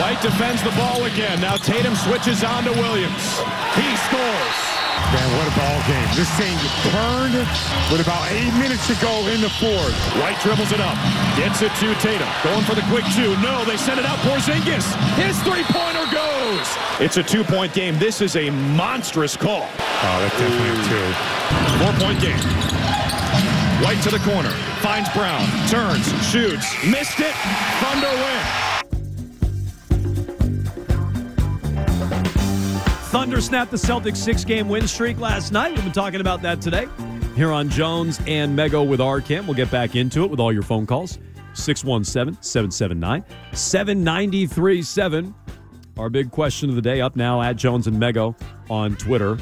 White defends the ball again. Now Tatum switches on to Williams. He scores. Man, what a ball game. This thing turned with about eight minutes to go in the fourth. White dribbles it up. Gets it to Tatum. Going for the quick two. No, they send it out. Porzingis. His three-pointer goes. It's a two-point game. This is a monstrous call. Oh, that's definitely a two. Four-point game. White to the corner. Finds Brown. Turns. Shoots. Missed it. Thunder win. Thunder snapped the Celtics six game win streak last night. We've been talking about that today here on Jones and Mego with Arcand. We'll get back into it with all your phone calls. 617 779 7937. Our big question of the day up now at Jones and Mego on Twitter.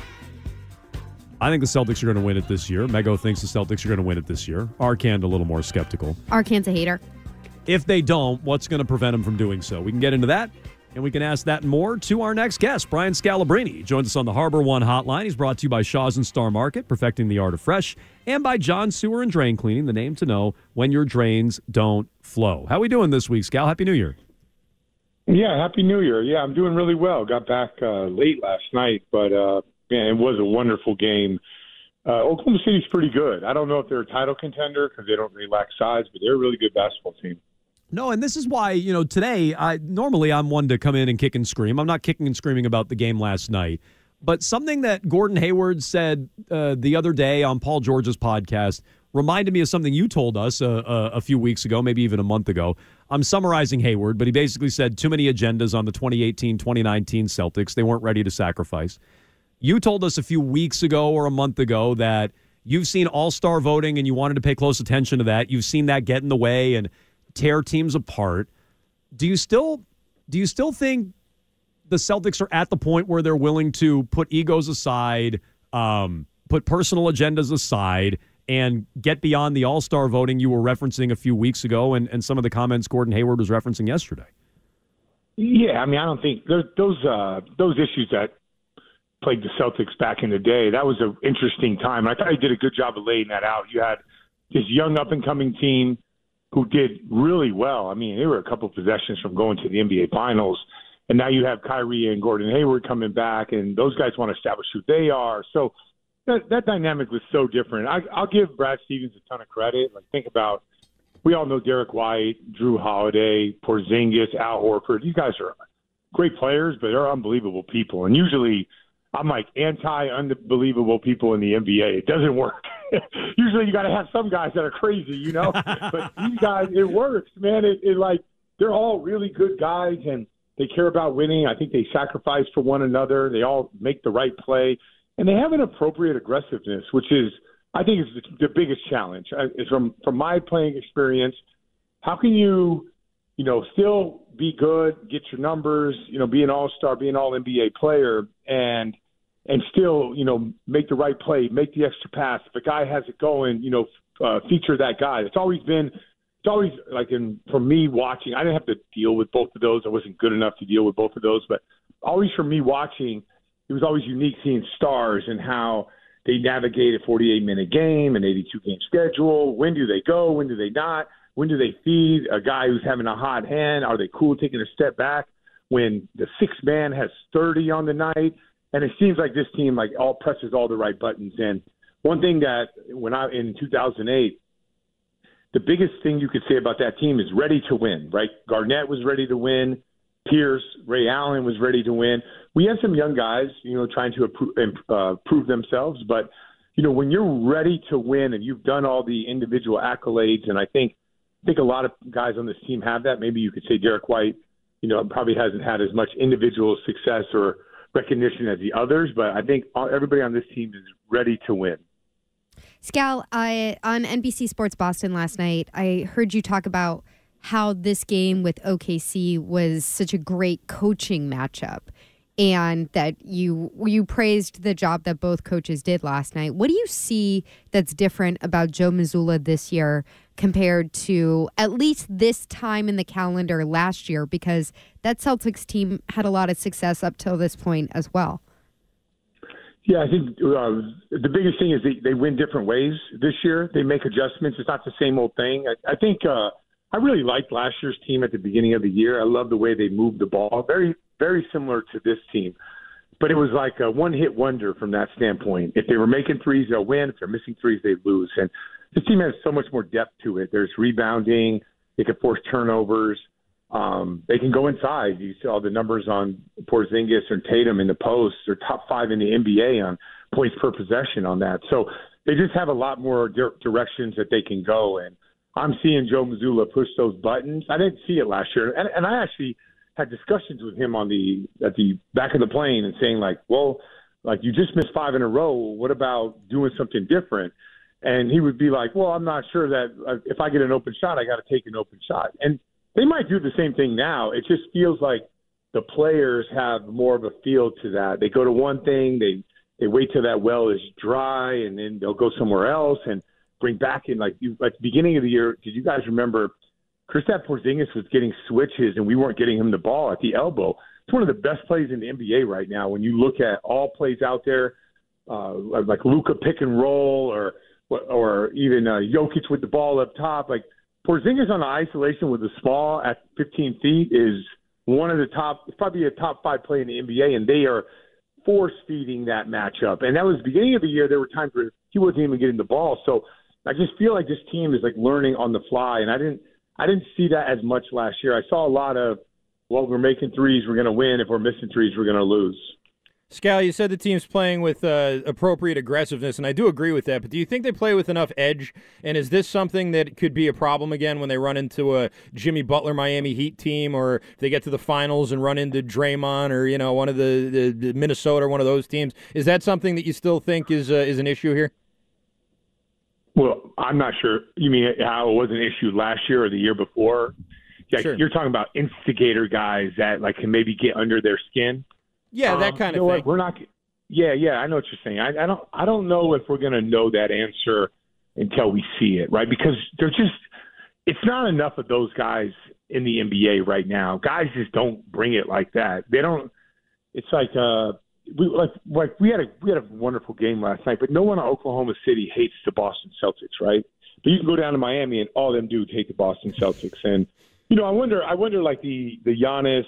I think the Celtics are going to win it this year. Mego thinks the Celtics are going to win it this year. Arcand a little more skeptical. Arcand's a hater. If they don't, what's going to prevent them from doing so? We can get into that and we can ask that more to our next guest, Brian Scalabrine. He joins us on the HarborOne hotline. He's brought to you by Shaw's and Star Market, perfecting the art of fresh, and by John Sewer and Drain Cleaning, the name to know when your drains don't flow. How are we doing this week, Scal? Happy New Year. Yeah, Happy New Year. Yeah, I'm doing really well. Got back uh, late last night, but uh, man, it was a wonderful game. Uh, Oklahoma City's pretty good. I don't know if they're a title contender because they don't really lack size, but they're a really good basketball team. No, and this is why, you know, today, I normally I'm one to come in and kick and scream. I'm not kicking and screaming about the game last night. But something that Gordon Hayward said uh, the other day on Paul George's podcast reminded me of something you told us uh, uh, a few weeks ago, maybe even a month ago. I'm summarizing Hayward, but he basically said too many agendas on the 2018 2019 Celtics. They weren't ready to sacrifice. You told us a few weeks ago or a month ago that you've seen all star voting and you wanted to pay close attention to that. You've seen that get in the way and tear teams apart. Do you still do you still think the Celtics are at the point where they're willing to put egos aside, um, put personal agendas aside, and get beyond the All Star voting you were referencing a few weeks ago, and, and some of the comments Gordon Hayward was referencing yesterday? Yeah, I mean, I don't think those uh, those issues that plagued the Celtics back in the day. That was an interesting time. I thought he did a good job of laying that out. You had this young up and coming team who did really well. I mean, they were a couple of possessions from going to the NBA Finals, and now you have Kyrie and Gordon Hayward coming back, and those guys want to establish who they are. So that that dynamic was so different. I, I'll give Brad Stevens a ton of credit. Like think about, we all know Derrick White, Jrue Holiday, Porzingis, Al Horford. These guys are great players, but they're unbelievable people, and usually. I'm like anti unbelievable people in the NBA. It doesn't work. Usually you got to have some guys that are crazy, you know. but these guys, it works, man. It, it like they're all really good guys and they care about winning. I think they sacrifice for one another. They all make the right play, and they have an appropriate aggressiveness, which is I think is the, the biggest challenge. Uh, is from from my playing experience, how can you, you know, still be good, get your numbers, you know, be an all star, be an all NBA player, and and still, you know, make the right play, make the extra pass. If a guy has it going, you know, uh, feature that guy. It's always been, it's always like in for me watching. I didn't have to deal with both of those. I wasn't good enough to deal with both of those, but always for me watching, it was always unique seeing stars and how they navigate a 48 minute game, an 82 game schedule. When do they go? When do they not? When do they feed a guy who's having a hot hand? Are they cool taking a step back when the six man has 30 on the night? And it seems like this team like all presses all the right buttons. And one thing that when I in 2008, the biggest thing you could say about that team is ready to win. Right, Garnett was ready to win. Pierce, Ray Allen was ready to win. We had some young guys, you know, trying to improve, uh, prove themselves. But you know, when you're ready to win and you've done all the individual accolades, and I think I think a lot of guys on this team have that. Maybe you could say Derrick White, you know, probably hasn't had as much individual success or recognition as the others, but I think everybody on this team is ready to win. Scal, I, on NBC Sports Boston last night, I heard you talk about how this game with OKC was such a great coaching matchup and that you you praised the job that both coaches did last night. What do you see that's different about Joe Mazzulla this year compared to at least this time in the calendar last year because that Celtics team had a lot of success up till this point as well. Yeah, I think uh, the biggest thing is they, they win different ways this year. They make adjustments. It's not the same old thing. I, I think uh, I really liked last year's team at the beginning of the year. I love the way they moved the ball. Very, very similar to this team. But it was like a one hit wonder from that standpoint. If they were making threes, they'll win. If they're missing threes, they lose. And this team has so much more depth to it. There's rebounding. They can force turnovers. Um, they can go inside. You saw the numbers on Porzingis and Tatum in the post. They're top five in the NBA on points per possession on that. So they just have a lot more di- directions that they can go. And I'm seeing Joe Mazzulla push those buttons. I didn't see it last year, and, and I actually had discussions with him on the at the back of the plane and saying like, well, like you just missed five in a row. What about doing something different? And he would be like, well, I'm not sure that uh, if I get an open shot, I got to take an open shot. And they might do the same thing now. It just feels like the players have more of a feel to that. They go to one thing, they they wait till that well is dry, and then they'll go somewhere else and bring back in like you at the beginning of the year. Did you guys remember? Kristaps Porzingis was getting switches, and we weren't getting him the ball at the elbow. It's one of the best plays in the NBA right now. When you look at all plays out there, uh, like Luka pick and roll, or or even uh, Jokic with the ball up top, like Porzingis on the isolation with the small at 15 feet is one of the top, probably a top five play in the NBA, and they are force feeding that matchup. And that was the beginning of the year. There were times where he wasn't even getting the ball. So I just feel like this team is like learning on the fly, and I didn't, I didn't see that as much last year. I saw a lot of, well, we're making threes, we're going to win. If we're missing threes, we're going to lose. Scal, you said the team's playing with uh, appropriate aggressiveness, and I do agree with that. But do you think they play with enough edge? And is this something that could be a problem again when they run into a Jimmy Butler Miami Heat team, or if they get to the finals and run into Draymond, or you know one of the, the, the Minnesota, or one of those teams? Is that something that you still think is uh, is an issue here? Well, I'm not sure. You mean how it was an issue last year or the year before? Yeah, Sure. you're talking about instigator guys that like can maybe get under their skin. Yeah, that Um, kind you of know thing. What? We're not. Yeah, yeah, I know what you're saying. I, I don't. I don't know if we're going to know that answer until we see it, right? Because they're just. It's not enough of those guys in the NBA right now. Guys just don't bring it like that. They don't. It's like uh, we like like we had a we had a wonderful game last night, but no one in Oklahoma City hates the Boston Celtics, right? But you can go down to Miami and all them dudes hate the Boston Celtics, and you know I wonder I wonder like the the Giannis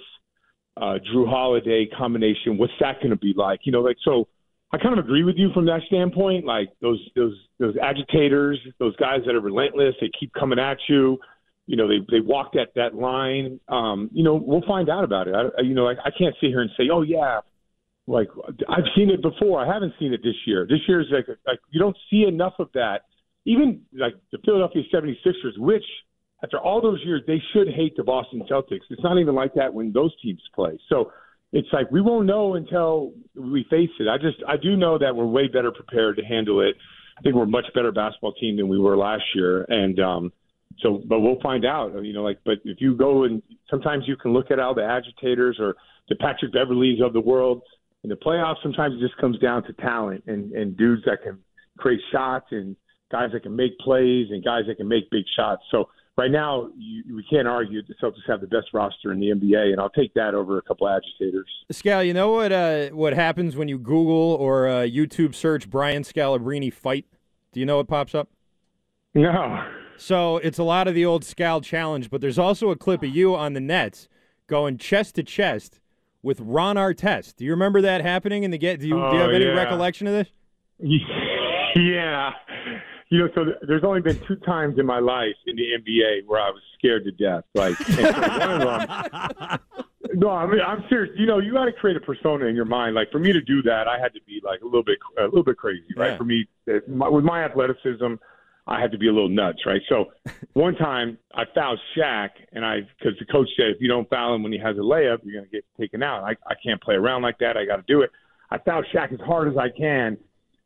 uh, Jrue Holiday combination. What's that going to be like? You know, like so. I kind of agree with you from that standpoint. Like those those those agitators, those guys that are relentless. They keep coming at you. You know, they they walk that that line. Um, you know, we'll find out about it. I, you know, I, I can't sit here and say, oh yeah, like I've seen it before. I haven't seen it this year. This year is like like you don't see enough of that. Even like the Philadelphia 76ers, which after all those years they should hate the Boston Celtics. It's not even like that when those teams play. So it's like we won't know until we face it. I just I do know that we're way better prepared to handle it. I think we're a much better basketball team than we were last year, and um, so but we'll find out. You know, like but if you go and sometimes you can look at all the agitators or the Patrick Beverleys of the world in the playoffs. Sometimes it just comes down to talent and and dudes that can create shots and guys that can make plays and guys that can make big shots. So right now, you, we can't argue the Celtics have the best roster in the NBA, and I'll take that over a couple agitators. Scal, you know what uh, what happens when you Google or uh, YouTube search Brian Scalabrine fight? Do you know what pops up? No. So it's a lot of the old Scal challenge, but there's also a clip of you on the Nets going chest to chest with Ron Artest. Do you remember that happening in the get? Do you, do you Oh, have any yeah. recollection of this? Yeah. You know, so th- there's only been two times in my life in the NBA where I was scared to death. Like, and so one of them, No, I mean I'm serious. You know, you got to create a persona in your mind. Like for me to do that, I had to be like a little bit, a little bit crazy, right? Yeah. For me, eh, my, with my athleticism, I had to be a little nuts, right? So one time I fouled Shaq, and I because the coach said if you don't foul him when he has a layup, you're gonna get taken out. I I can't play around like that. I got to do it. I fouled Shaq as hard as I can,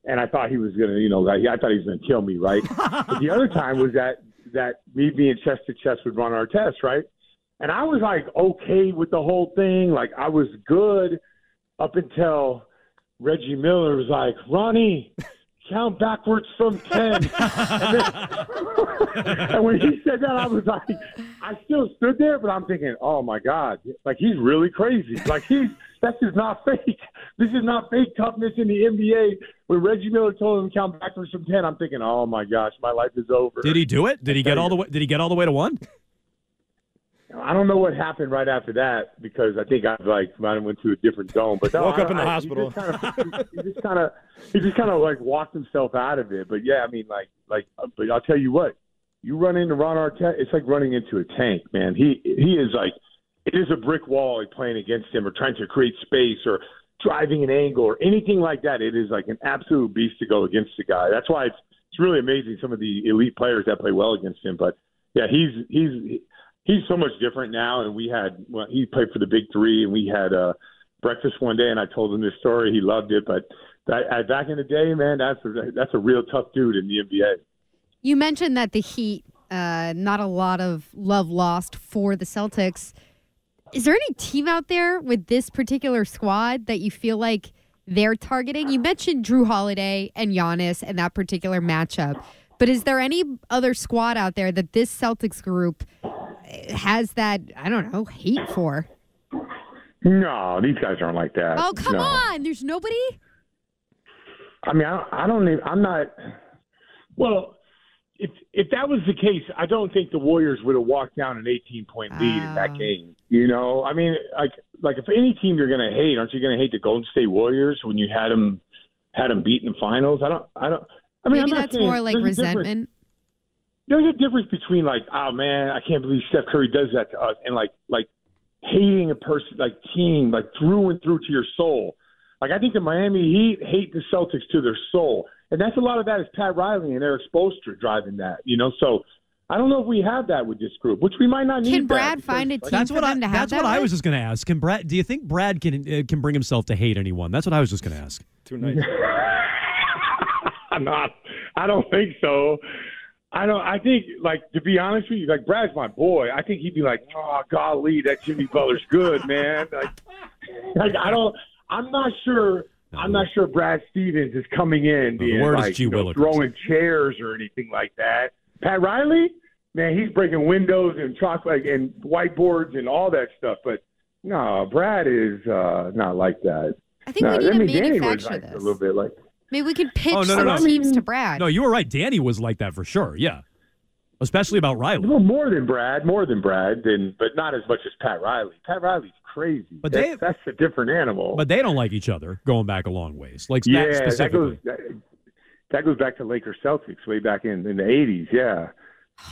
and I thought he was gonna, you know, I thought he was gonna kill me, right? but the other time was that that me being chest to chest with Ron Artest, right? And I was like okay with the whole thing. Like I was good up until Reggie Miller was like, Ronnie, count backwards from 10. and, then, and when he said that, I was like, I still stood there, but I'm thinking, oh my God, like he's really crazy. Like he's, that's just not fake. This is not fake toughness in the NBA. When Reggie Miller told him to count backwards from 10, I'm thinking, oh my gosh, my life is over. Did he do it? Did he get all the way? Did he get all the way to one? I don't know what happened right after that because I think I like might have went to a different zone. But no, Woke I- up in the I- he hospital. just kind of- He just kind of, he just kind of like walked himself out of it. But yeah, I mean, like, like, but I'll tell you what, you run into Ron Artest, it's like running into a tank, man. He he is like, it is a brick wall like playing against him or trying to create space or driving an angle or anything like that. It is like an absolute beast to go against the guy. That's why it's it's really amazing some of the elite players that play well against him. But yeah, he's he's he's so much different now. And we had well, he played for the Big Three, and we had uh, breakfast one day, and I told him this story. He loved it, but that, uh, back in the day, man, that's a, that's a real tough dude in the NBA. You mentioned that the Heat, uh, not a lot of love lost for the Celtics. Is there any team out there with this particular squad that you feel like they're targeting? You mentioned Jrue Holiday and Giannis and that particular matchup, but is there any other squad out there that this Celtics group eh, has that I don't know hate for? No, these guys aren't like that. Oh come No. on, there's nobody. I mean, I don't, I don't even. I'm not. Well, if if that was the case, I don't think the Warriors would have walked down an 18 point lead in that game. You know, I mean, like like if any team you're going to hate, aren't you going to hate the Golden State Warriors when you had them had them beat in the finals? I don't. I don't. I mean, Maybe I'm not that's saying- more like there's a resentment. There's a difference between like, oh man, I can't believe Steph Curry does that to us, and like like hating a person like team like through and through to your soul. Like I think the Miami Heat hate the Celtics to their soul, and that's a lot of that is Pat Riley and Erik Spoelstra driving that. You know, so I don't know if we have that with this group, which we might not need. Can that Brad because, find a team That's for what I. them to have That's that I was just going to ask. Can Brad? Do you think Brad can uh, can bring himself to hate anyone? That's what I was just going to ask. Too nice. I'm not. I don't think so. I don't. I think, like, to be honest with you, like Brad's my boy. I think he'd be like, "Oh, golly, that Jimmy Butler's good, man." Like, like I don't. I'm not sure. I'm not sure Brad Stevens is coming in No, the being word is like G. you know, throwing chairs or anything like that. Pat Riley, man, he's breaking windows and chocolate and whiteboards and all that stuff. But no, Brad is uh, not like that. I think no, we need I to mean, Danny was manufacture like this. a little bit like. Maybe we could pitch Oh, no, no, some no. teams to Brad. No, you were right. Danny was like that for sure. Yeah, especially about Riley. Well, more than Brad, more than Brad, than but not as much as Pat Riley. Pat Riley's crazy. But That- they- that's a different animal. But they don't like each other going back a long ways. Like yeah, that that goes specifically. that, that goes back to Lakers Celtics way back in in the eighties. Yeah.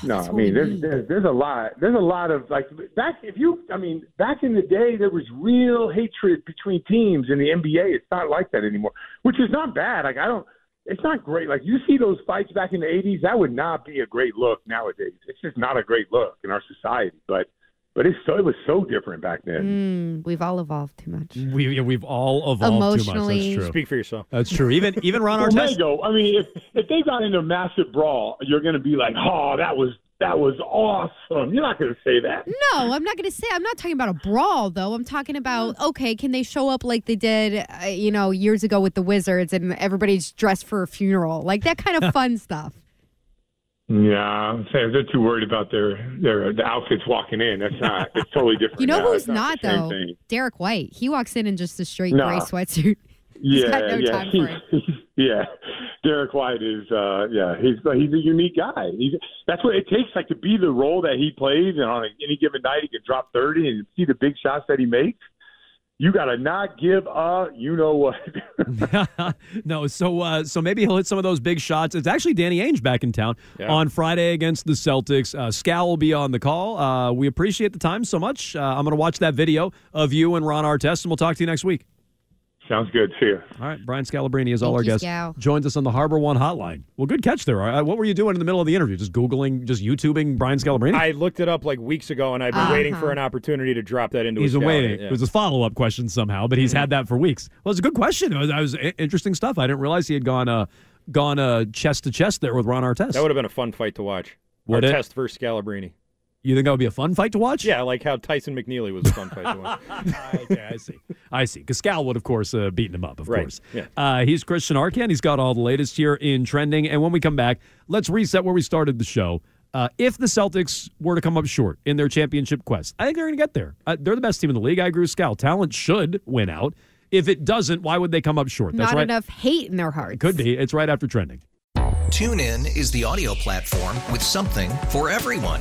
Oh, no, I mean there's, there's there's a lot there's a lot of like back if you I mean back in the day there was real hatred between teams in the NBA. It's not like that anymore, which is not bad. Like I don't it's not great. Like you see those fights back in the '80s, that would not be a great look nowadays. It's just not a great look in our society. But but it's so it was so different back then. Mm, we've all evolved too much. We yeah, we've all evolved too much. That's true. Speak for yourself. That's true. Even even Ron Well, Artest. Lego. I mean, if if they got into a massive brawl, you're going to be like, "Oh, that was that was awesome." You're not going to say that. No, I'm not going to say. I'm not talking about a brawl, though. I'm talking about okay, can they show up like they did, uh, you know, years ago with the Wizards, and everybody's dressed for a funeral, like that kind of fun stuff. Yeah, I'm they're too worried about their their the outfits walking in. That's not. It's totally different. You know now. who's It's not, though? thing. Derrick White. He walks in in just a straight No. gray sweatsuit. He's Yeah, got no yeah, time for it. Yeah. Derrick White is, uh, yeah, he's he's a unique guy. He's, that's what it takes, like to be the role that he plays, and on any given night he can drop thirty and see the big shots that he makes. You got to not give a you know what. no, so uh, so maybe he'll hit some of those big shots. It's actually Danny Ainge back in town Yeah. on Friday against the Celtics. Uh, Scal will be on the call. Uh, we appreciate the time so much. Uh, I'm going to watch that video of you and Ron Artest, and we'll talk to you next week. Sounds good. See you. All right, Brian Scalabrine is all Thank our you, guests. Scal. Joins us on the HarborOne hotline. Well, good catch there. Uh, what were you doing in the middle of the interview? Just googling, just YouTubing Brian Scalabrine. I looked it up like weeks ago, and I've been waiting for an opportunity to drop that into. He's a been waiting. Yeah. Mm-hmm. It was a follow up question somehow, but he's had that for weeks. Well, it's a good question. It was, it was interesting stuff. I didn't realize he had gone uh, gone uh, chest to chest there with Ron Artest. That would have been a fun fight to watch. Would Our it? test versus Scalabrini. You think that would be a fun fight to watch? Yeah, like how Tyson McNeeley was a fun fight to watch. okay, I see. I see. Because Scal would, of course, uh, beaten him up, of Right, course. yeah. Uh, he's Christian Arcand. He's got all the latest here in trending. And when we come back, let's reset where we started the show. Uh, if the Celtics were to come up short in their championship quest, I think they're going to get there. Uh, they're the best team in the league. I agree with Scal. Talent should win out. If it doesn't, why would they come up short? That's Not right. enough hate in their hearts. Could be. It's right after trending. TuneIn is the audio platform with something for everyone.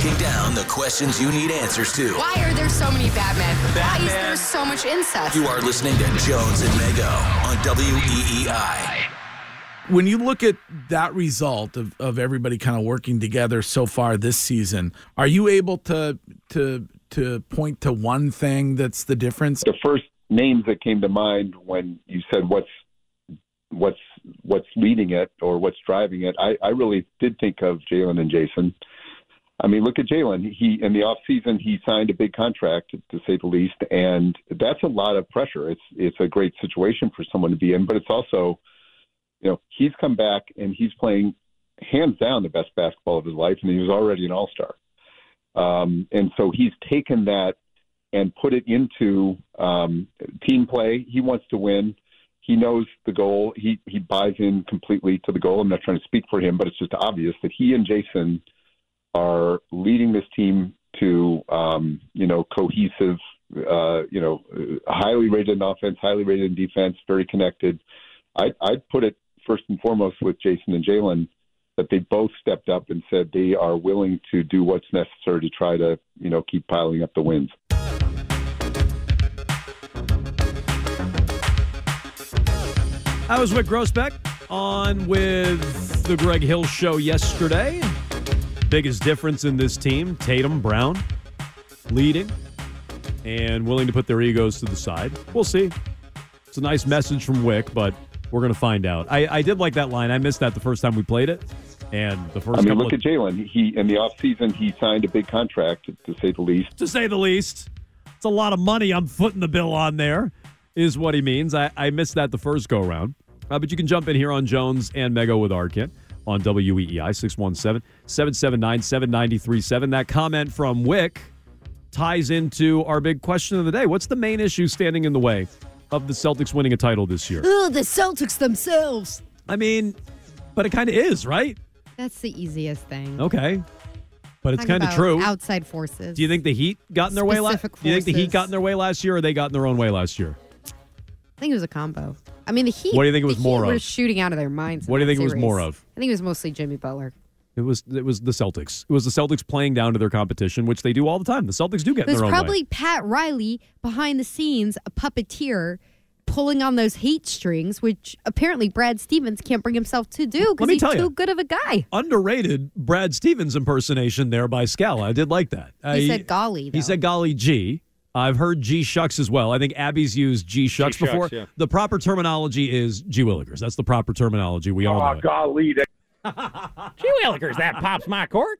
Breaking down the questions you need answers to. Why are there so many Batmen? Why is Batman. there so much incest? You are listening to Jones and Mego on E WEEI. when you look at that result of, of everybody kind of working together so far this season, are you able to to to point to one thing that's the difference? the first names that came to mind when you said what's what's what's leading it or what's driving it, I, I really did think of Jaylen and Jason. I mean, look at Jaylen. He in the off season he signed a big contract to say the least, and that's a lot of pressure. It's it's a great situation for someone to be in, but it's also, you know, he's come back and he's playing hands down the best basketball of his life, and he was already an all star. Um, and so he's taken that and put it into um, team play. He wants to win. He knows the goal. He he buys in completely to the goal. I'm not trying to speak for him, but it's just obvious that he and Jason are leading this team to um, you know cohesive, uh, you know, highly rated in offense, highly rated in defense, very connected. I I'd put it first and foremost with Jason and Jaylen that they both stepped up and said they are willing to do what's necessary to try to you know keep piling up the wins. I was with Grousbeck on with the Greg Hill show yesterday. Biggest difference in this team Tatum, Brown leading and willing to put their egos to the side. We'll see. It's a nice message from Wyc, but we're going to find out. I, I did like that line. I missed that the first time we played it. And the first I mean, look of, at Jaylen. He in the offseason, he signed a big contract, to say the least. to say the least. It's a lot of money I'm footing the bill on there, is what he means. I, I missed that the first go round. Uh, but you can jump in here on Jones and Mego with Arcand on WEEI 617 779 7937. That comment from Wyc ties into our big question of the day. What's the main issue standing in the way of the Celtics winning a title this year? Ugh, the Celtics themselves. I mean, but it kind of is, right? That's the easiest thing. Okay. But it's kind of true. Outside forces. Do you think the Heat got in their way last? Do you think the Heat got in their way last year, or they got in their own way last year? I think it was a combo. I mean, the Heat. What do you think it was more were of? shooting out of their minds. What do you think it was more of? I think it was mostly Jimmy Butler. It was it was the Celtics. It was the Celtics playing down to their competition, which they do all the time. The Celtics do get It in was their own probably way. Pat Riley behind the scenes, a puppeteer, pulling on those heat strings, which apparently Brad Stevens can't bring himself to do because he's too good of a guy. Underrated Brad Stevens impersonation there by Scala. I did like that. He I- said golly. He said golly G. I've heard G shucks as well. I think Abby's used G shucks before. yeah. The proper terminology is G Willikers. That's the proper terminology. We all Oh, know. it. golly. That, Gee willikers, that pops my cork.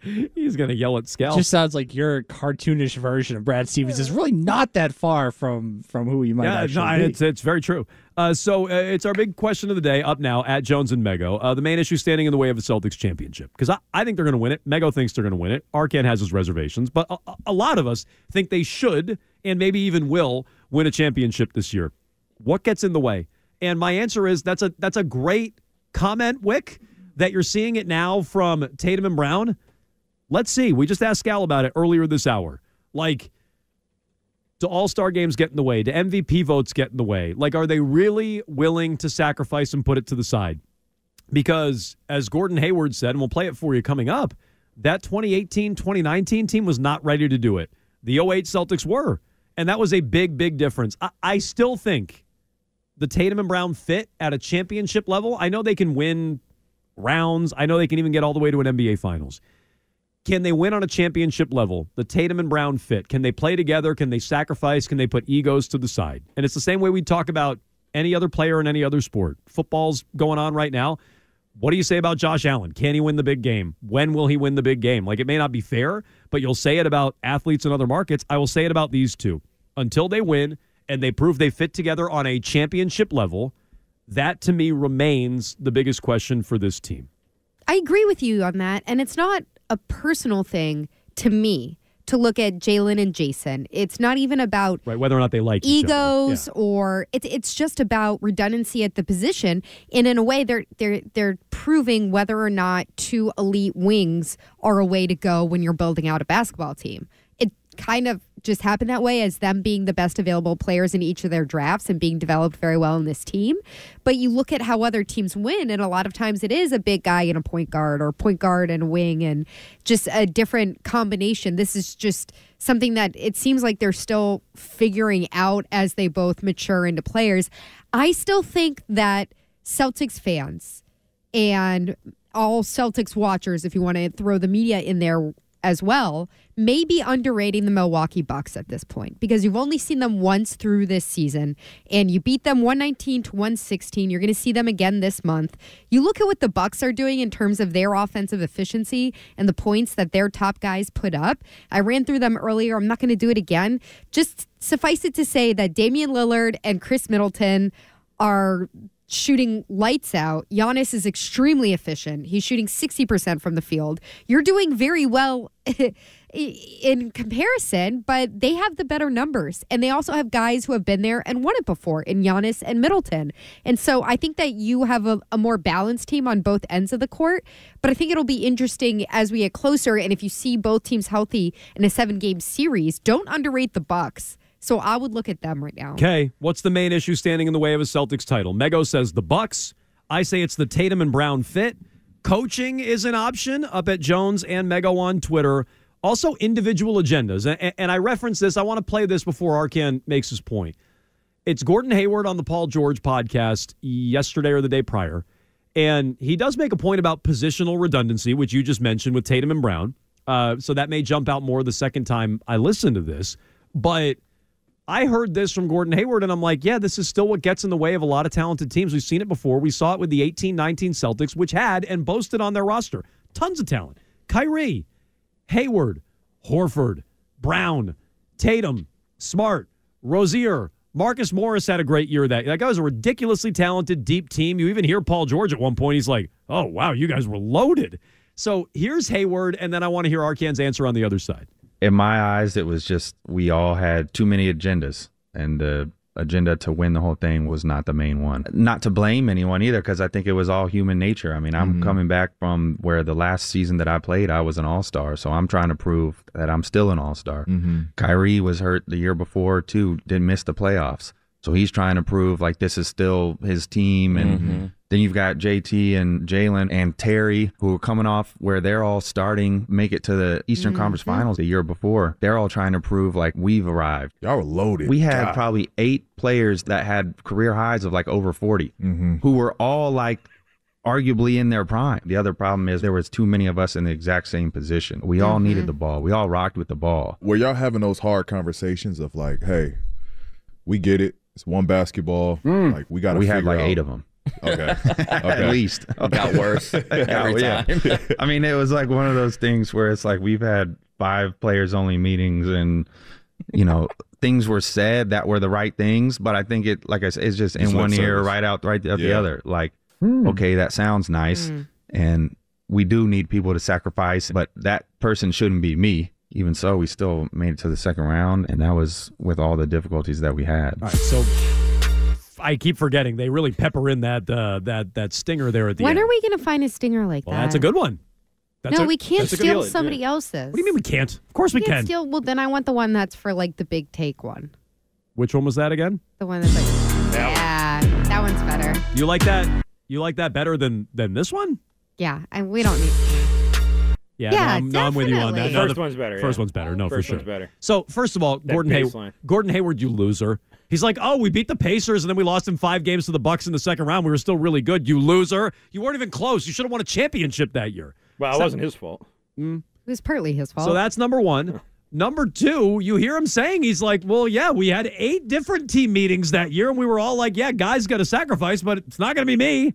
He's going to yell at Scal. Just sounds like your cartoonish version of Brad Stevens is really not that far from from who you might yeah, actually no, be. it's it's very true. Uh, so uh, it's our big question of the day up now at Jones and Mego. Uh, the main issue standing in the way of the Celtics championship because I, I think they're going to win it. Mego thinks they're going to win it. Arcand has his reservations, but a, a lot of us think they should and maybe even will win a championship this year. What gets in the way? And my answer is that's a that's a great comment, Wyc, that you're seeing it now from Tatum and Brown. Let's see. We just asked Scal about it earlier this hour. Like, do All Star games get in the way? Do MVP votes get in the way? Like, are they really willing to sacrifice and put it to the side? Because, as Gordon Hayward said, and we'll play it for you coming up, that 2018 2019 team was not ready to do it. The 08 Celtics were. And that was a big, big difference. I, I still think the Tatum and Brown fit at a championship level. I know they can win rounds, I know they can even get all the way to an NBA Finals. Can they win on a championship level? The Tatum and Brown fit. Can they play together? Can they sacrifice? Can they put egos to the side? And it's the same way we talk about any other player in any other sport. Football's going on right now. What do you say about Josh Allen? Can he win the big game? When will he win the big game? Like it may not be fair, but you'll say it about athletes in other markets. I will say it about these two. Until they win and they prove they fit together on a championship level, that to me remains the biggest question for this team. I agree with you on that. And it's not a personal thing to me to look at Jaylen and Jason. It's not even about Right, whether or not they like each other. egos or it's it's just about redundancy at the position and in a way they're they're they're proving whether or not two elite wings are a way to go when you're building out a basketball team it kind of just happened that way as them being the best available players in each of their drafts and being developed very well in this team but you look at how other teams win and a lot of times it is a big guy and a point guard or point guard and wing and just a different combination this is just something that it seems like they're still figuring out as they both mature into players. I still think that Celtics fans and all Celtics watchers, if you want to throw the media in there as well, may be underrating the Milwaukee Bucks at this point because you've only seen them once through this season and you beat them 119 to 116. You're going to see them again this month. You look at what the Bucks are doing in terms of their offensive efficiency and the points that their top guys put up. I ran through them earlier. I'm not going to do it again. Just suffice it to say that Damian Lillard and Khris Middleton are shooting lights out. Giannis is extremely efficient. He's shooting 60% from the field. You're doing very well in comparison, but they have the better numbers. And they also have guys who have been there and won it before in Giannis and Middleton. And so I think that you have a, a more balanced team on both ends of the court. But I think it'll be interesting as we get closer. And if you see both teams healthy in a seven game series, don't underrate the Bucks. So I would look at them right now. Okay, what's the main issue standing in the way of a Celtics title? Mego says the Bucks. I say it's the Tatum and Brown fit. Coaching is an option up at Jones and Mego on Twitter. Also, individual agendas. And, I reference this. I want to play this before Arcand makes his point. It's Gordon Hayward on the Paul George podcast yesterday or the day prior. And he does make a point about positional redundancy, which you just mentioned with Tatum and Brown. Uh, so that may jump out more the second time I listen to this. But I heard this from Gordon Hayward, and I'm like, yeah, this is still what gets in the way of a lot of talented teams. We've seen it before. We saw it with the 18 19 Celtics, which had and boasted on their roster tons of talent. Kyrie, Hayward, Horford, Brown, Tatum, Smart, Rozier. Marcus Morris had a great year. That that guy was a ridiculously talented, deep team. You even hear Paul George at one point. He's like, "Oh wow, you guys were loaded." So here's Hayward, and then I want to hear Arcand's answer on the other side. In my eyes, it was just we all had too many agendas, and the agenda to win the whole thing was not the main one. Not to blame anyone either, because I think it was all human nature. I mean, I'm coming back from where the last season that I played, I was an all star, so I'm trying to prove that I'm still an all star. Mhm. Kyrie was hurt the year before too, didn't miss the playoffs. So he's trying to prove like this is still his team. And Mhm. Then you've got JT and Jaylen and Terry who are coming off where they're all starting, make it to the Eastern Conference Mhm. Finals the year before. They're all trying to prove like we've arrived. Y'all were loaded. We had God. probably eight players that had career highs of like over 40 Mm-hmm. who were all like arguably in their prime. The other problem is there was too many of us in the exact same position. We all Mhm. needed the ball. We all rocked with the ball. Were y'all having those hard conversations of like, hey, we get it. It's one basketball. Like we got to. We had like eight of them. Okay. At least. It got worse every Yeah. time. I mean, it was like one of those things where it's like we've had five players only meetings and, you know, things were said that were the right things. But I think it, like I said, it's just in Just lip one ear, right out, right out the other. Like, Hmm. okay, that sounds nice. And we do need people to sacrifice, but that person shouldn't be me. Even so, we still made it to the second round, and that was with all the difficulties that we had. All right, so I keep forgetting they really pepper in that uh, that that stinger there at the end. When end. are we going to find a stinger like well, that? that's a good one. That's no, a- we can't that's steal one. somebody else's. What do you mean we can't? Of course we can't can. steal. Well, then I want the one that's for like the big take one. Which one was that again? The one that's like, yeah, that one's better. You like that? You like that better than than this one? Yeah, and we don't need. Yeah, Yeah, no, I'm, no, I'm with you on that. definitely. No, First the one's better, First yeah. one's better. No, First for sure. one's better. So first of all, That Gordon Hayward, baseline. Gordon Hayward, you loser. He's like, oh, we beat the Pacers and then we lost in five games to the Bucks in the second round. We were still really good. You loser. You weren't even close. You should have won a championship that year. Well, it wasn't his fault. Mm. It was partly his fault. So that's number one. Number two, you hear him saying he's like, well, yeah, we had eight different team meetings that year, and we were all like, yeah, guys got to sacrifice, but it's not going to be me.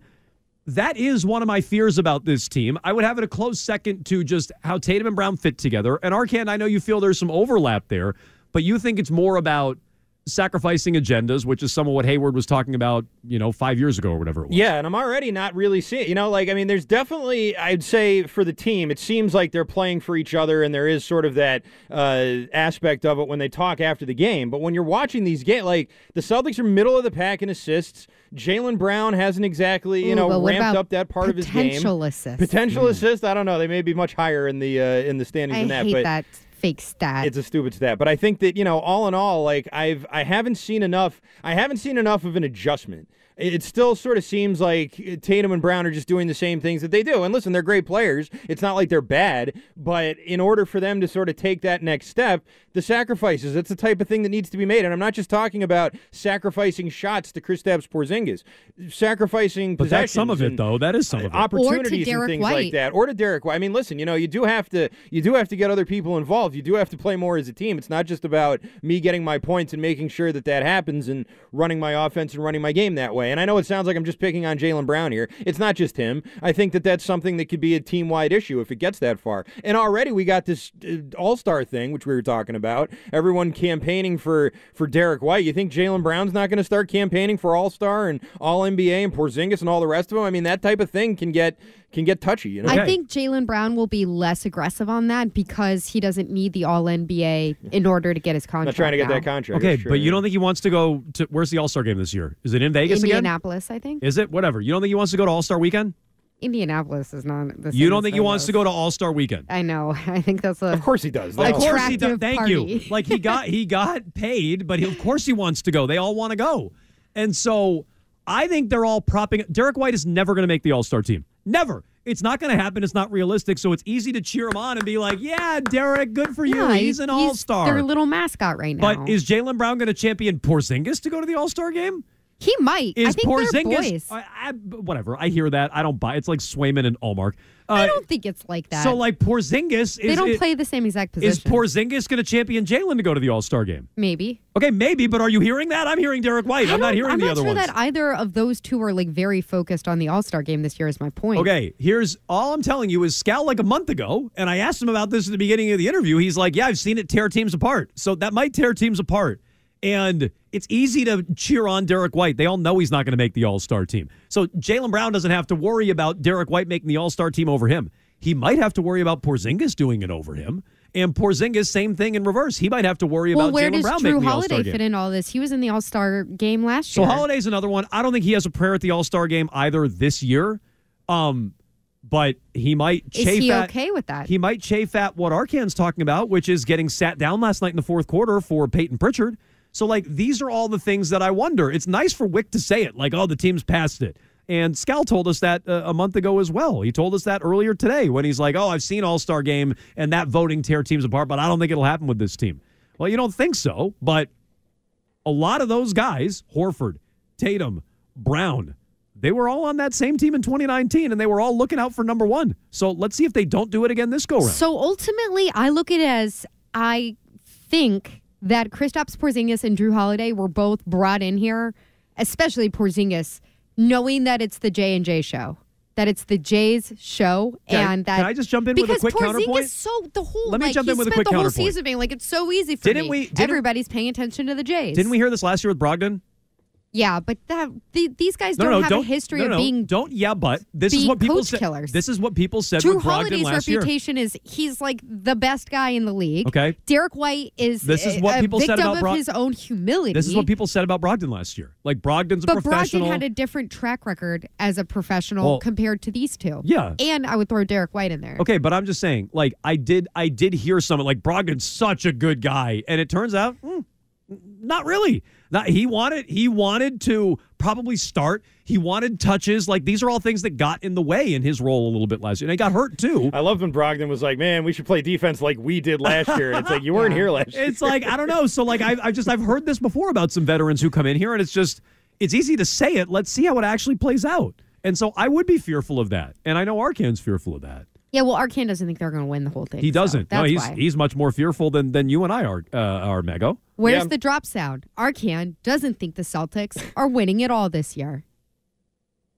That is one of my fears about this team. I would have it a close second to just how Tatum and Brown fit together. And Arcand, I know you feel there's some overlap there, but you think it's more about sacrificing agendas, which is some of what Hayward was talking about, you know, five years ago or whatever it was. Yeah, and I'm already not really seeing. You know, like I mean, there's definitely I'd say for the team, it seems like they're playing for each other, and there is sort of that uh, aspect of it when they talk after the game. But when you're watching these games, like the Celtics are middle of the pack in assists. Jaylen Brown hasn't exactly you Ooh, know ramped up that part of his game. potential assists? Potential assist. I don't know. They may be much higher in the uh, in the standings I than that. hate but that fake stat. it's a stupid stat, but I think that you know, all in all, like I've I haven't seen enough. I haven't seen enough of an adjustment. It it still sort of seems like Tatum and Brown are just doing the same things that they do. And listen, they're great players. It's not like they're bad, but in order for them to sort of take that next step, the sacrifices, it's the type of thing that needs to be made. And I'm not just talking about sacrificing shots to Kristaps Porzingis, sacrificing But that's some of it, though. That is some of uh, it. opportunities and things White. like that, or to Derrick White. I mean, listen, you know, you do have to you do have to get other people involved. You do have to play more as a team. It's not just about me getting my points and making sure that that happens and running my offense and running my game that way. And I know it sounds like I'm just picking on Jaylen Brown here. It's not just him. I think that that's something that could be a team wide issue if it gets that far. And already we got this uh, All Star thing, which we were talking about. Everyone campaigning for for Derrick White. You think Jaylen Brown's not going to start campaigning for All Star and All NBA and Porzingis and all the rest of them? I mean, that type of thing can get can get touchy. You know. I think Jaylen Brown will be less aggressive on that because he doesn't need the All NBA in order to get his contract. Not trying to get now. that contract. Okay, Sure, but you don't think he wants to go to where's the All Star game this year? Is it in Vegas again? Indianapolis, I think. Is it? Whatever. You don't think he wants to go to All Star weekend? Indianapolis is not the same. You don't think he wants to go to All Star weekend? I know. I think that's a. Of course he does. Of course he does. Attractive Thank you. Like he got he got paid, but he, of course he wants to go. They all want to go, and so I think they're all propping. Derrick White is never going to make the All Star team. Never. It's not going to happen. It's not realistic. So it's easy to cheer him on and be like, "Yeah, Derrick, good for you. Yeah, he's an All Star. Their Star." little mascot right now. But is Jaylen Brown going to champion Porzingis to go to the All Star game? He might? Is I think Porzingis? boys. I, I, whatever. I hear that. I don't buy. It's like Swayman and Ullmark. Uh, I don't think it's like that. so like Porzingis is they don't it- play the same exact position. Is Porzingis going to champion Jaylen to go to the All Star game? Maybe. Okay, maybe, but are you hearing that? I'm hearing Derrick White. I I'm not hearing I'm the not other sure ones. that either of those two are like very focused on the All Star game this year. Is my point. Okay, here's all I'm telling you is Scout like a month ago, and I asked him about this at the beginning of the interview. He's like, "Yeah, I've seen it tear teams apart." So that might tear teams apart, and it's easy to cheer on Derrick White. They all know he's not going to make the All Star team. So Jaylen Brown doesn't have to worry about Derrick White making the All Star team over him. He might have to worry about Porzingis doing it over him, and Porzingis same thing in reverse. He might have to worry Well, about where Jaylen does Brown Jrue making the All Star Holiday fit in all this? He was in the All Star game last year. So. Holiday's another one. I don't think he has a prayer at the All Star game either this year. Um, but he might Is chafe he at, okay with that? He might chafe at what Arcand's talking about, which is getting sat down last night in the fourth quarter for Payton Pritchard. So, like, these are all the things that I wonder. It's nice for Wyc to say it, like, oh, the team's passed it. And Scal told us that uh, a month ago as well. He told us that earlier today when he's like, oh, I've seen All Star game and that voting tear teams apart, but I don't think it'll happen with this team. Well, you don't think so, but a lot of those guys, Horford, Tatum, Brown, they were all on that same team in 2019 and they were all looking out for number one. So let's see if they don't do it again this go round. So ultimately, I look at it as I think that Kristaps Porzingis and Jrue Holiday were both brought in here, especially Porzingis, knowing that it's the J and J show, that it's the Jays show, Can I- and that can I just jump in with a because quick Porzingis counterpoint? So the whole Let me like, jump in with a spent quick the whole season being like it's so easy for Didn't me. we- didn't- Everybody's paying attention to the Jays. Didn't we hear this last year with Brogdon? Yeah, but that the, these guys No, don't no, have don't a history no, of being don't. Yeah, but this is what people said. killers. This is what people said Jrue with Brogdon Holiday's last year. reputation is he's like the best guy in the league. Okay. Derrick White is This is what people said about of his own humility. This is what people said about Brogdon last year. Like Brogdon's a but professional. Brogdon had a different track record as a professional Well, compared to these two. yeah. and I would throw Derrick White in there. Okay, but I'm just saying, like I did, I did hear some like Brogdon's such a good guy, and it turns out, mm, not really. Not, he wanted, he wanted to probably start. He wanted touches. Like these are all things that got in the way in his role a little bit last year, and he got hurt too. I loved when Brogdon was like, "Man, we should play defense like we did last year." And it's like you weren't here last year. It's like I don't know. So like I, I just I've heard this before about some veterans who come in here, and it's just it's easy to say it. Let's see how it actually plays out. And so I would be fearful of that, and I know Arcand's fearful of that. Yeah, well, Arcand doesn't think they're going to win the whole thing. He doesn't. no, he's why. he's much more fearful than than you and I are. Uh, are Mego. Where's the drop sound? Arcand doesn't think the Celtics are winning it all this year.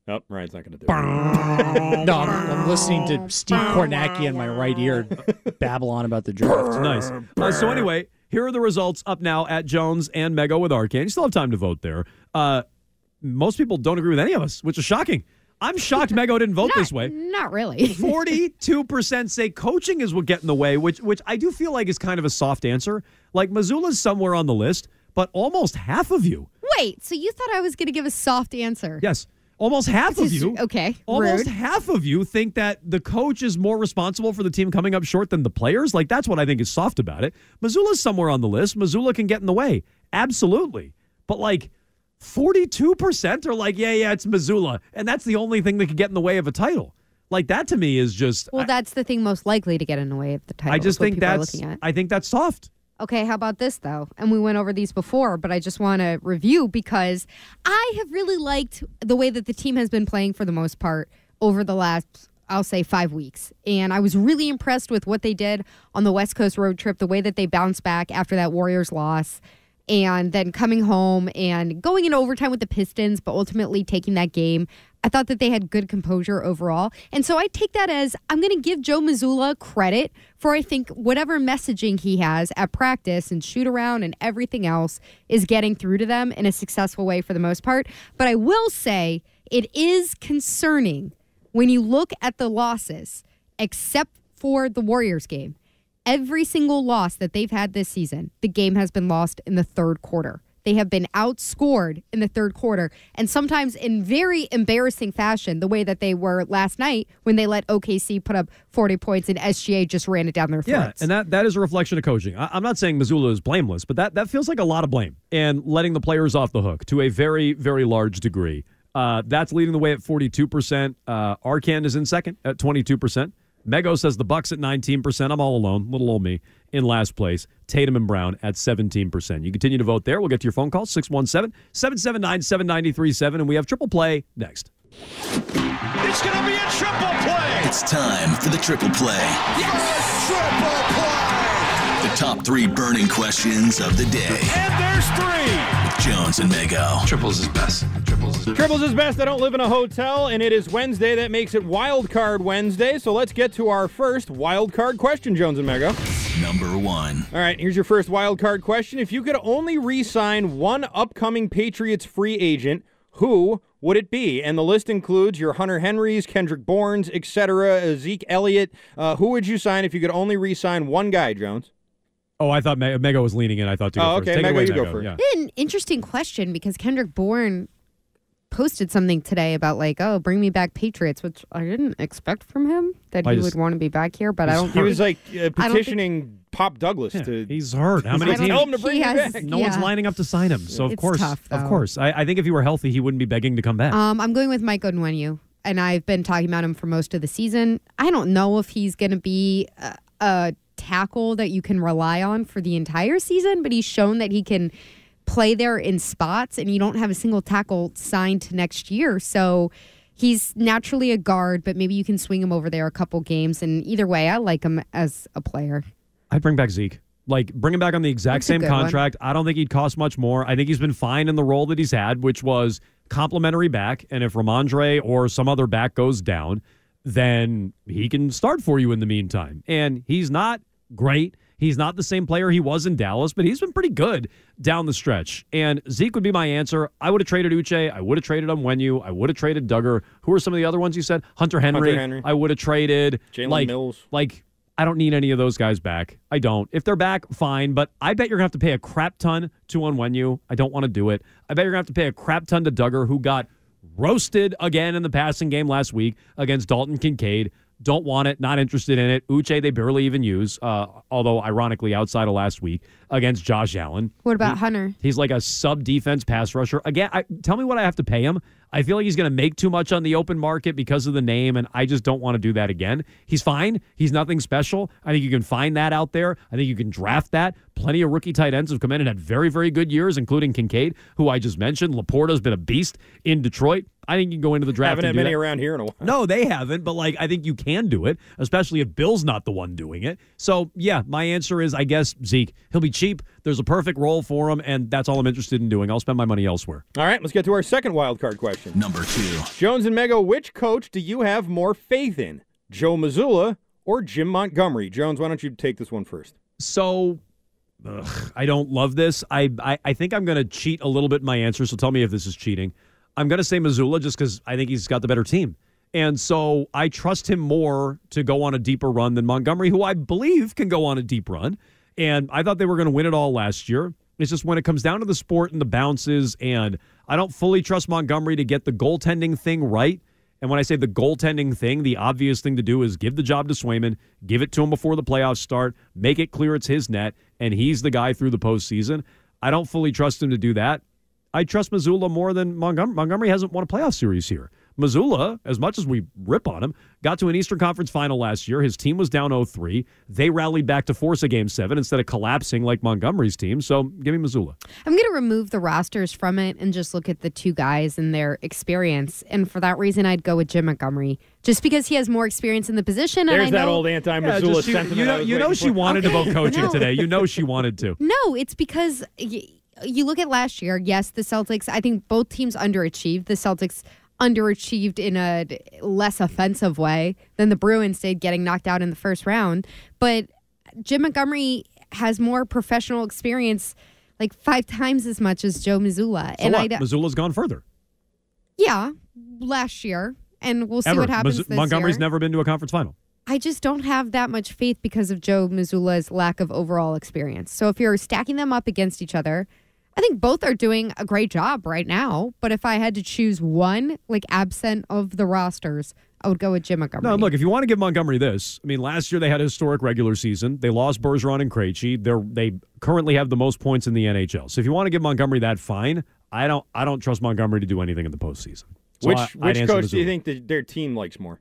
Oh, Ryan's not going to do no, I'm, I'm listening to Steve Kornacki in my right ear babble on about the draft. nice. Uh, so anyway, here are the results up now at Jones and Mego with Arcand. You still have time to vote there. Uh, most people don't agree with any of us, which is shocking. I'm shocked Mego didn't vote this way. Not really. Forty-two percent say coaching is what get in the way, which which I do feel like is kind of a soft answer. Like Mazzulla's somewhere on the list, but almost half of you, Wait, so you thought I was going to give a soft answer? yes, almost half of you, Okay, almost rude. half of you think that the coach is more responsible for the team coming up short than the players. Like that's what I think is soft about it. Mazzulla's somewhere on the list. Mazzulla can get in the way, absolutely, but like. 42% are like, yeah, yeah, it's Mazzulla. And that's the only thing that could get in the way of a title. Like, that to me is just, Well, that's the thing most likely to get in the way of the title. I just think that's. I think that's soft. Okay, how about this though? And we went over these before, but I just want to review because I have really liked the way that the team has been playing for the most part over the last I'll say 5 weeks. And I was really impressed with what they did on the West Coast road trip, the way that they bounced back after that Warriors loss and then coming home and going in overtime with the Pistons, but ultimately taking that game. I thought that they had good composure overall. And so I take that as I'm going to give Joe Mazzulla credit for, I think, whatever messaging he has at practice and shoot around and everything else is getting through to them in a successful way for the most part. But I will say it is concerning when you look at the losses, except for the Warriors game. Every single loss that they've had this season, the game has been lost in the third quarter. They have been outscored in the third quarter, and sometimes in very embarrassing fashion, the way that they were last night when they let OKC put up 40 points and SGA just ran it down their Yeah, and that, that is a reflection of coaching. I, I'm not saying Mazzulla is blameless, but that, that feels like a lot of blame and letting the players off the hook to a very, very large degree. Uh, that's leading the way at 42%. Uh, Arcand is in second at 22%. Mego says the Bucks at 19%. I'm all alone, little old me, in last place. Tatum and Brown at 17%. You continue to vote there. We'll get to your phone call, 617 779 7937. And we have triple play next. It's going to be a triple play. It's time for the triple play. triple play. The top three burning questions of the day. And there's three. With Jones and Mego. Triples is best. Triples is Triples is best. I don't live in a hotel, and it is Wednesday. That makes it Wild Card Wednesday. So let's get to our first wild card question, Jones and Mego. Number one. All right, here's your first wild card question. If you could only re-sign one upcoming Patriots free agent, who would it be? And the list includes your Hunter Henrys, Kendrick Bournes, etc., Zeke Elliott. Uh, who would you sign if you could only re-sign one guy, Jones? Oh, I thought Me- Mego was leaning in. I thought to go Oh, first. okay, Take it Mego, away, you go Mego. first. Yeah. An interesting question because Kendrick Bourne posted something today about like, oh, bring me back Patriots, which I didn't expect from him that I he just- would want to be back here. But I don't. He was like uh, I think- petitioning Pop Douglas to. He's hurt. How many I don't teams? Tell him to bring He you has- back. No one's Yeah. lining up to sign him. So of It's course, tough, of though. course, I, I think if he were healthy, he wouldn't be begging to come back. Um, I'm going with Mike Onwenu, and I've been talking about him for most of the season. I don't know if he's going to be a, a tackle that you can rely on for the entire season, but he's shown that he can play there in spots, and you don't have a single tackle signed to next year. So he's naturally a guard, but maybe you can swing him over there a couple games. And either way, I like him as a player. I'd bring back Zeke. Like bring him back on the exact That's same good one. contract. I don't think he'd cost much more. I think he's been fine in the role that he's had, which was complimentary back. And if Rhamondre or some other back goes down, then he can start for you in the meantime. And he's not great. He's not the same player he was in Dallas, but he's been pretty good down the stretch. And Zeke would be my answer. I would have traded Uche. I would have traded Onwenu. I would have traded Dugger. Who are some of the other ones you said? Hunter Henry. Hunter Henry. I would have traded Jalen like, Mills. Like I don't need any of those guys back. I don't. If they're back, fine. But I bet you're gonna have to pay a crap ton to Onwenu. I don't want to do it. I bet you're gonna have to pay a crap ton to Dugger, who got roasted again in the passing game last week against Dalton Kincaid. Don't want it. Not interested in it. Uche they barely even use. Uh, although ironically, outside of last week against Josh Allen. What about Hunter? He's like a sub defense pass rusher. Again, I, tell me what I have to pay him. I feel like he's going to make too much on the open market because of the name, and I just don't want to do that again. He's fine. He's nothing special. I think you can find that out there. I think you can draft that. Plenty of rookie tight ends have come in and had very, very good years, including Kincaid, who I just mentioned. LaPorta's been a beast in Detroit. I think you can go into the draft. Haven't had and many that. around here in a while. No, they haven't, but like I think you can do it, especially if Bill's not the one doing it. So yeah, my answer is I guess Zeke. He'll be cheap. There's a perfect role for him, and that's all I'm interested in doing. I'll spend my money elsewhere. All right, let's get to our second wild card question. Number two. Jones and Mego, which coach do you have more faith in? Joe Mazzulla or Jim Montgomery? Jones, why don't you take this one first? So ugh, I don't love this. I I, I think I'm going to cheat a little bit in my answer. So tell me if this is cheating. I'm going to say Mazzulla just because I think he's got the better team. And so I trust him more to go on a deeper run than Montgomery, who I believe can go on a deep run. And I thought they were going to win it all last year. It's just when it comes down to the sport and the bounces, and I don't fully trust Montgomery to get the goaltending thing right. And when I say the goaltending thing, the obvious thing to do is give the job to Swayman, give it to him before the playoffs start, make it clear it's his net, and he's the guy through the postseason. I don't fully trust him to do that. I trust Mazzulla more than Montgomery. Montgomery hasn't won a playoff series here. Mazzulla, as much as we rip on him, got to an Eastern Conference final last year. His team was down 0-3. They rallied back to force a game seven instead of collapsing like Montgomery's team. So give me Mazzulla. I'm going to remove the rosters from it and just look at the two guys and their experience. And for that reason, I'd go with Jim Montgomery, just because he has more experience in the position. There's and I that know, old anti-Mazzulla just sentiment. you know- you know she for. wanted to vote coaching no. today. You know she wanted to. No, it's because y- you look at last year. Yes, the Celtics. I think both teams underachieved. The Celtics underachieved in a less offensive way than the Bruins did, getting knocked out in the first round. But Jim Montgomery has more professional experience, like five times as much as Joe Mazzulla. So and what? I, uh, Mazzulla's gone further. yeah, last year, and we'll see Ever. what happens. Montgomery's year. never been to a conference final. I just don't have that much faith because of Joe Mazzulla's lack of overall experience. So if you're stacking them up against each other, I think both are doing a great job right now. But if I had to choose one, like absent of the rosters, I would go with Jim Montgomery. No, look, if you want to give Montgomery this, I mean, last year they had a historic regular season. They lost Bergeron and Krejci. They're, they currently have the most points in the NHL. So if you want to give Montgomery that, fine. I don't. I don't trust Montgomery to do anything in the postseason. So Which I- which coach do you think that their team likes more?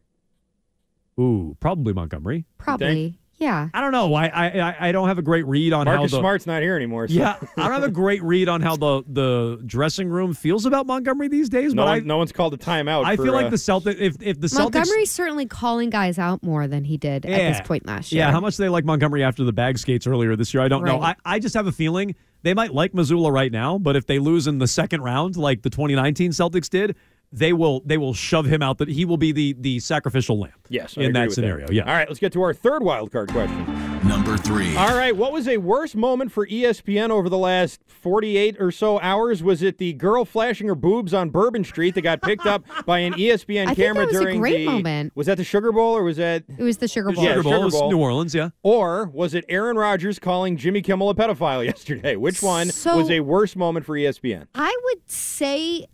Ooh, probably Montgomery. Probably, yeah. I don't know. I I I- I don't have a great read on Marcus how the Smart's not here anymore. so- yeah. I don't have a great read on how the the dressing room feels about Montgomery these days. no, but one, I no one's called a timeout. I for, feel like uh, the Celtic if if the Celtics Montgomery's certainly calling guys out more than he did at this point last year. Yeah, how much they like Montgomery after the bag skates earlier this year, I don't know. I, I just have a feeling they might like Mazzulla right now, but if they lose in the second round, like the 2019 Celtics did, they will they will shove him out. That he will be the the sacrificial lamb. Yes, I in that scenario. That. Yeah. All right, let's get to our third wild card question. Number three. All right, what was a worse moment for ESPN over the last 48 or so hours? Was it the girl flashing her boobs on Bourbon Street that got picked up by an ESPN I think camera that was a great the moment. Was that the Sugar Bowl or was that It was the Sugar Bowl. Yeah, Sugar Bowl Sugar was Bowl. New Orleans. Yeah. Or was it Aaron Rodgers calling Jimmy Kimmel a pedophile yesterday? Which one So- was a worse moment for ESPN? I would say,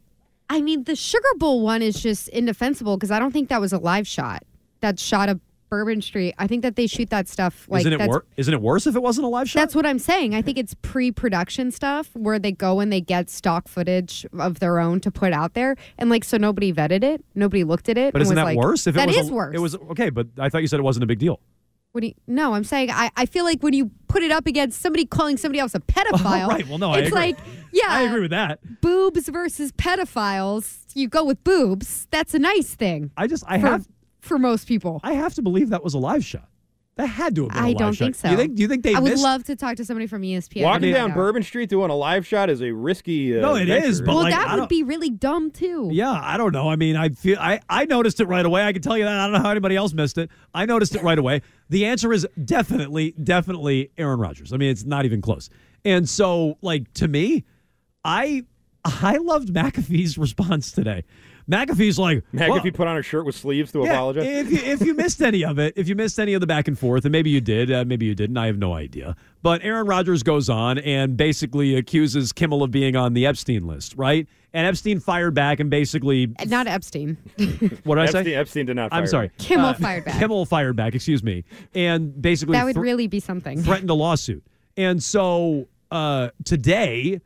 I mean, the Sugar Bowl one is just indefensible because I don't think that was a live shot. That shot of Bourbon Street. I think that they shoot that stuff like isn't it wor- Isn't it worse if it wasn't a live shot? That's what I'm saying. I think it's pre-production stuff where they go and they get stock footage of their own to put out there, and like so nobody vetted it, nobody looked at it. But isn't that like, worse? If it that was is a- worse. It was okay, but I thought you said it wasn't a big deal. What do you, no, I'm saying I, I feel like when you put it up against somebody calling somebody else a pedophile, right. Well, no, I it's agree. like yeah, I agree with that. boobs versus pedophiles. You go with boobs. That's a nice thing. I just I for, have for most people. I have to believe that was a live shot. That had to have been a I live don't shot. think so. You think? Do you think they I would missed? love to talk to somebody from ESPN. Walking to down. Bourbon Street doing a live shot is a risky. Uh, No, it venture. is, but Well, like, I that would don't- be really dumb too. Yeah, I don't know. I mean, I feel I, I noticed it right away. I can tell you that. I don't know how anybody else missed it. I noticed it right away. The answer is definitely, definitely Aaron Rodgers. I mean, it's not even close. And so, like to me, I I loved McAfee's response today. McAfee's like, Mag, well, you put on a shirt with sleeves to yeah, apologize. If you, if you missed any of it, if you missed any of the back and forth, and maybe you did, uh, maybe you didn't, I have no idea. But Aaron Rodgers goes on and basically accuses Kimmel of being on the Epstein list, right? And Epstein fired back and basically, Uh, Not Epstein. what did I Epstein, say? Epstein did not. I'm sorry. back. Kimmel fired back. Kimmel fired back, excuse me. And basically that would thr- really be something. threatened a lawsuit. And so uh, today,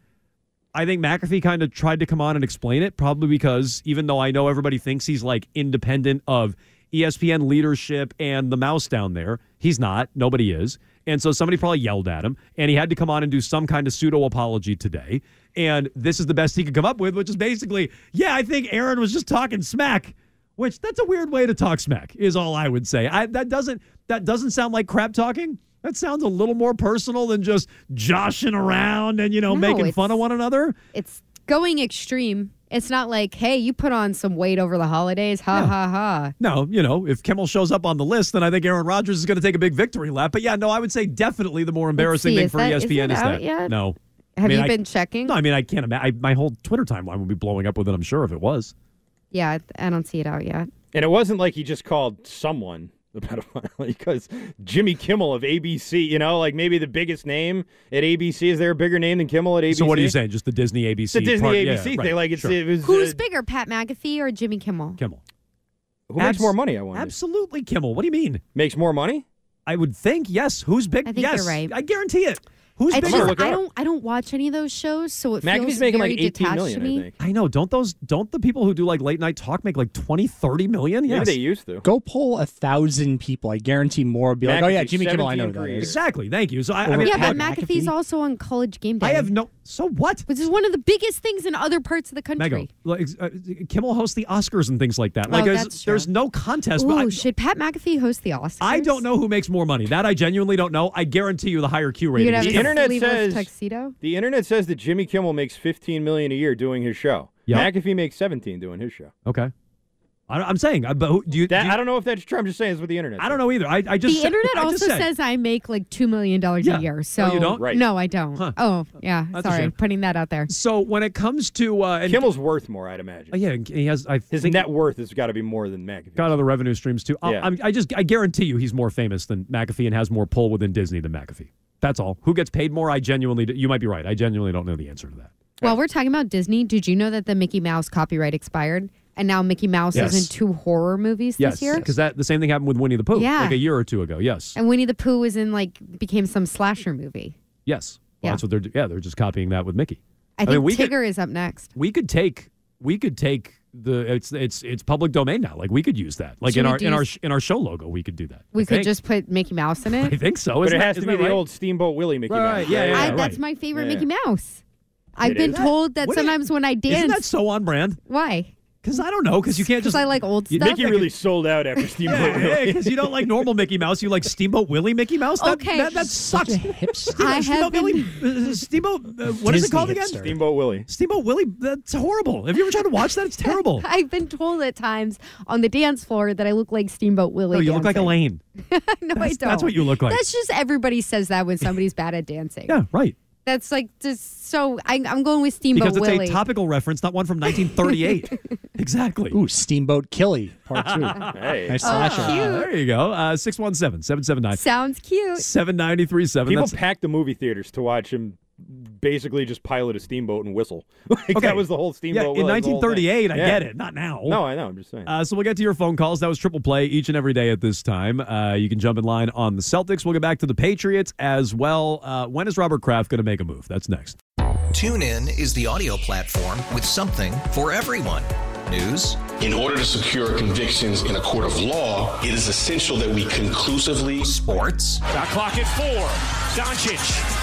I think McAfee kind of tried to come on and explain it, probably because even though I know everybody thinks he's like independent of ESPN leadership and the mouse down there, he's not. Nobody is. And so somebody probably yelled at him, and he had to come on and do some kind of pseudo apology today. And this is the best he could come up with, which is basically, yeah, I think Aaron was just talking smack. Which that's a weird way to talk smack, is all I would say. I, that doesn't that doesn't sound like crap talking. That sounds a little more personal than just joshing around and you know No, making fun of one another. It's going extreme. It's not like, hey, you put on some weight over the holidays. Ha Yeah. ha ha. No, you know, if Kimmel shows up on the list, then I think Aaron Rodgers is going to take a big victory lap. But yeah, no, I would say definitely the more embarrassing see, thing for that- ESPN is is, out that. yet? No. Have I mean, you I- been checking? No, I mean I can't imagine. My whole Twitter timeline would be blowing up with it. I'm sure if it was. Yeah, I don't see it out yet. And it wasn't like he just called someone the pedophile because Jimmy Kimmel of ABC, you know, like maybe the biggest name at ABC. Is there a bigger name than Kimmel at ABC? So what are you saying? Just the Disney ABC? The Disney part- yeah, ABC right, thing. Like it's sure. it was Who's uh, bigger, Pat McAfee or Jimmy Kimmel? Kimmel. who makes more money? I wonder. Absolutely, Kimmel. What do you mean? Makes more money? I would think yes. Who's big? I think yes, you're right. I guarantee it. Who's It's bigger? just, I don't I don't watch any of those shows, so it McAfee's feels making very like 18 detached million, to I me. think. I know. Don't those don't the people who do like late night talk make like 20, 30 million? Maybe they used to. Go poll a thousand people. I guarantee more will be like, oh yeah, Jimmy Kimmel. I know that Exactly. Thank you. So I, I mean, Yeah, but McAfee's McAfee? also on College Game Day. I have no. So what? which is one of the biggest things in other parts of the country. Mego, like, uh, Kimmel hosts the Oscars and things like that. Oh, Like, there's, true. there's no contest. but Ooh, I, should Pat McAfee host the Oscars? I don't know who makes more money. That I genuinely don't know. I guarantee you the higher Q You rating. could have is The internet says- tuxedo. The internet says that Jimmy Kimmel makes 15 million a year doing his show. Yeah. McAfee makes 17 doing his show. okay. I, I'm saying, but who, do you? That do you- I don't know if that's true. I'm just saying it's with the internet. I don't know either. I, I just the internet I just also said- says I make like two million dollars Yeah. a year. Oh, So you don't? Right. No, I don't. Huh. Oh, yeah. That's a sorry, putting that out there. So when it comes to uh, and, Kimmel's worth more, I'd imagine. uh, yeah, he has. I His think net worth has got to be more than McAfee. got other revenue streams too. I'll- Yeah. I'm, I just I guarantee you he's more famous than McAfee and has more pull within Disney than McAfee. That's all. Who gets paid more? I genuinely. You might be right. I genuinely don't know the answer to that. While we're talking about Disney, did you know that the Mickey Mouse copyright expired, and now Mickey Mouse Yes. is in two horror movies Yes, this year? because that the same thing happened with Winnie the Pooh. Yeah. like a year or two ago. Yes, And Winnie the Pooh was in like became some slasher movie. yes. Well, Yeah. That's what they're. do- Yeah, they're just copying that with Mickey. I I think mean, we could- Tigger is up next. we could take we could take the it's it's it's public domain now. Like we could use that. Like Should in our in our in our show logo, we could do that. We I could think. just put Mickey Mouse in it. I think so. But Isn't it that- has to be the right? old Steamboat Willie Mickey Right, Mouse. yeah, yeah, I, right. That's my favorite Yeah. Mickey Mouse. I've It been is? told that What do you- sometimes when I dance, Isn't that so on brand? why? Because I don't know. Because you can't just I like old stuff. Mickey really sold out after Steamboat Yeah, Willie. because you don't like normal Mickey Mouse. You like Steamboat Willie Mickey Mouse. That, Okay. that, that sucks. Steamboat, I have Steamboat been- Willie. uh, Steamboat. Uh, what is it Disney called again? hipster. Steamboat Willie. Steamboat Willie. That's horrible. Have you ever tried to watch that? It's terrible. I've been told at times on the dance floor that I look like Steamboat Willie. No, you look like dancing. Elaine. no, I That's- don't. that's what you look like. That's just everybody says that when somebody's bad at dancing. Yeah, right. That's like just so. I, I'm going with Steamboat Because it's Willie. a topical reference, not one from 1938. exactly. Ooh, Steamboat Killy, part two. Hey. Nice Oh, slasher. cute. There you go. Uh, 617 779 Sounds cute. 7937. People That's pack the movie theaters to watch him basically just pilot a steamboat and whistle. like Okay. that was the whole steamboat. Yeah, in that was the whole thing. 1938, I Yeah. get it. Not now. No, I know. I'm just saying. Uh, so we'll get to your phone calls. That was triple play each and every day at this time. Uh, you can jump in line on the Celtics. We'll get back to the Patriots as well. Uh, when is Robert Kraft going to make a move? That's next. TuneIn is the audio platform with something for everyone. News, In order to secure convictions in a court of law, it is essential that we conclusively. Sports. Shot clock at four. Doncic.